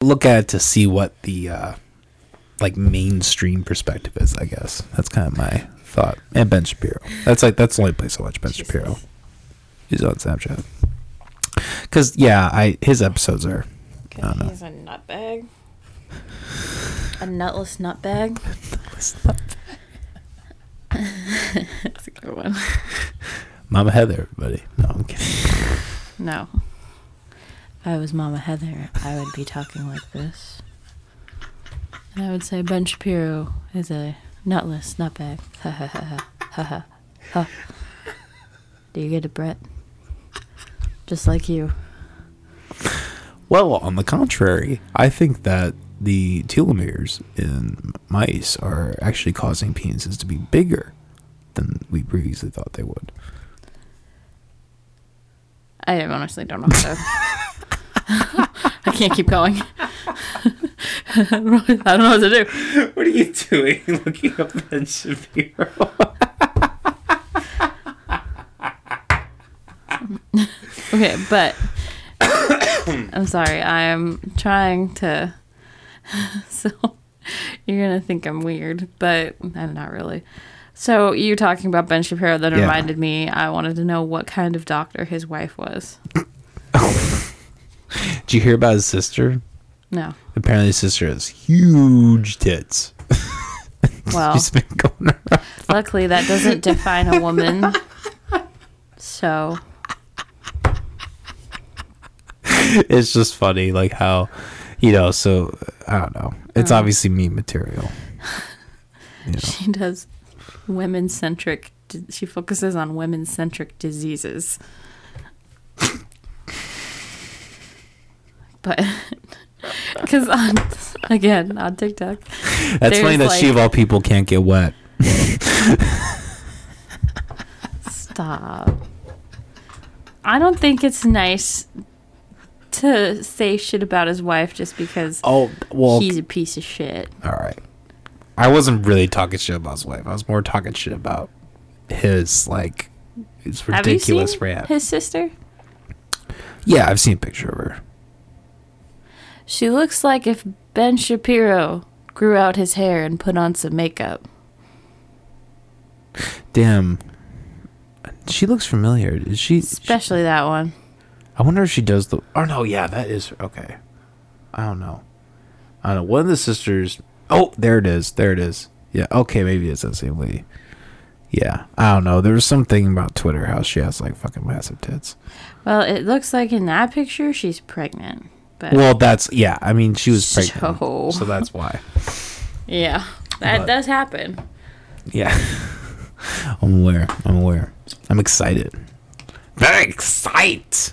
look at it to see what the uh, like mainstream perspective is. I guess that's kind of my thought. And Ben Shapiro. That's like that's the only place I watch Ben Shapiro. He's on Snapchat. Cause yeah, I his episodes are. I. He's a nutbag. A nutless nutbag. That's a good one. Mama Heather, everybody. No, I'm kidding. No. If I was Mama Heather, I would be talking like this. And I would say Ben Shapiro is a nutless nutbag. Ha ha ha ha ha ha ha. Do you get it, Brett? Just like you. Well, on the contrary, I think that the telomeres in mice are actually causing penises to be bigger than we previously thought they would. I honestly don't know how to. I can't keep going. I don't know I don't know what to do. What are you doing looking up Ben Shapiro? Okay, but I'm sorry. I'm trying to. So you're gonna think I'm weird, but I'm not really. So you talking about Ben Shapiro that Yeah. reminded me. I wanted to know what kind of doctor his wife was. Did you hear about his sister? No. Apparently, his sister has huge tits. Well, She's been going around. luckily that doesn't define a woman. So It's just funny, like how, you know. So I don't know. It's mm. obviously meme material. You know. she does women centric. She focuses on women centric diseases. But because on again on TikTok, That's funny that she of all people can't get wet. stop. I don't think it's nice to say shit about his wife just because Oh well. he's a piece of shit. all right. I wasn't really talking shit about his wife. I was more talking shit about his like his Have you ridiculous seen rant. his sister? yeah, I've seen a picture of her. She looks like if Ben Shapiro grew out his hair and put on some makeup. Damn. She looks familiar. Is she? Especially that one. I wonder if she does the. Oh no, yeah, that is okay. I don't know. I don't know. One of the sisters. Oh, there it is. There it is. Yeah. Okay, maybe it's that same lady. Yeah. I don't know. There was something about Twitter how she has like fucking massive tits. Well, it looks like in that picture she's pregnant. But Well, that's yeah. I mean, she was pregnant, So- so that's why. yeah, that But- does happen. Yeah. I'm aware. I'm aware. I'm excited. Very excited.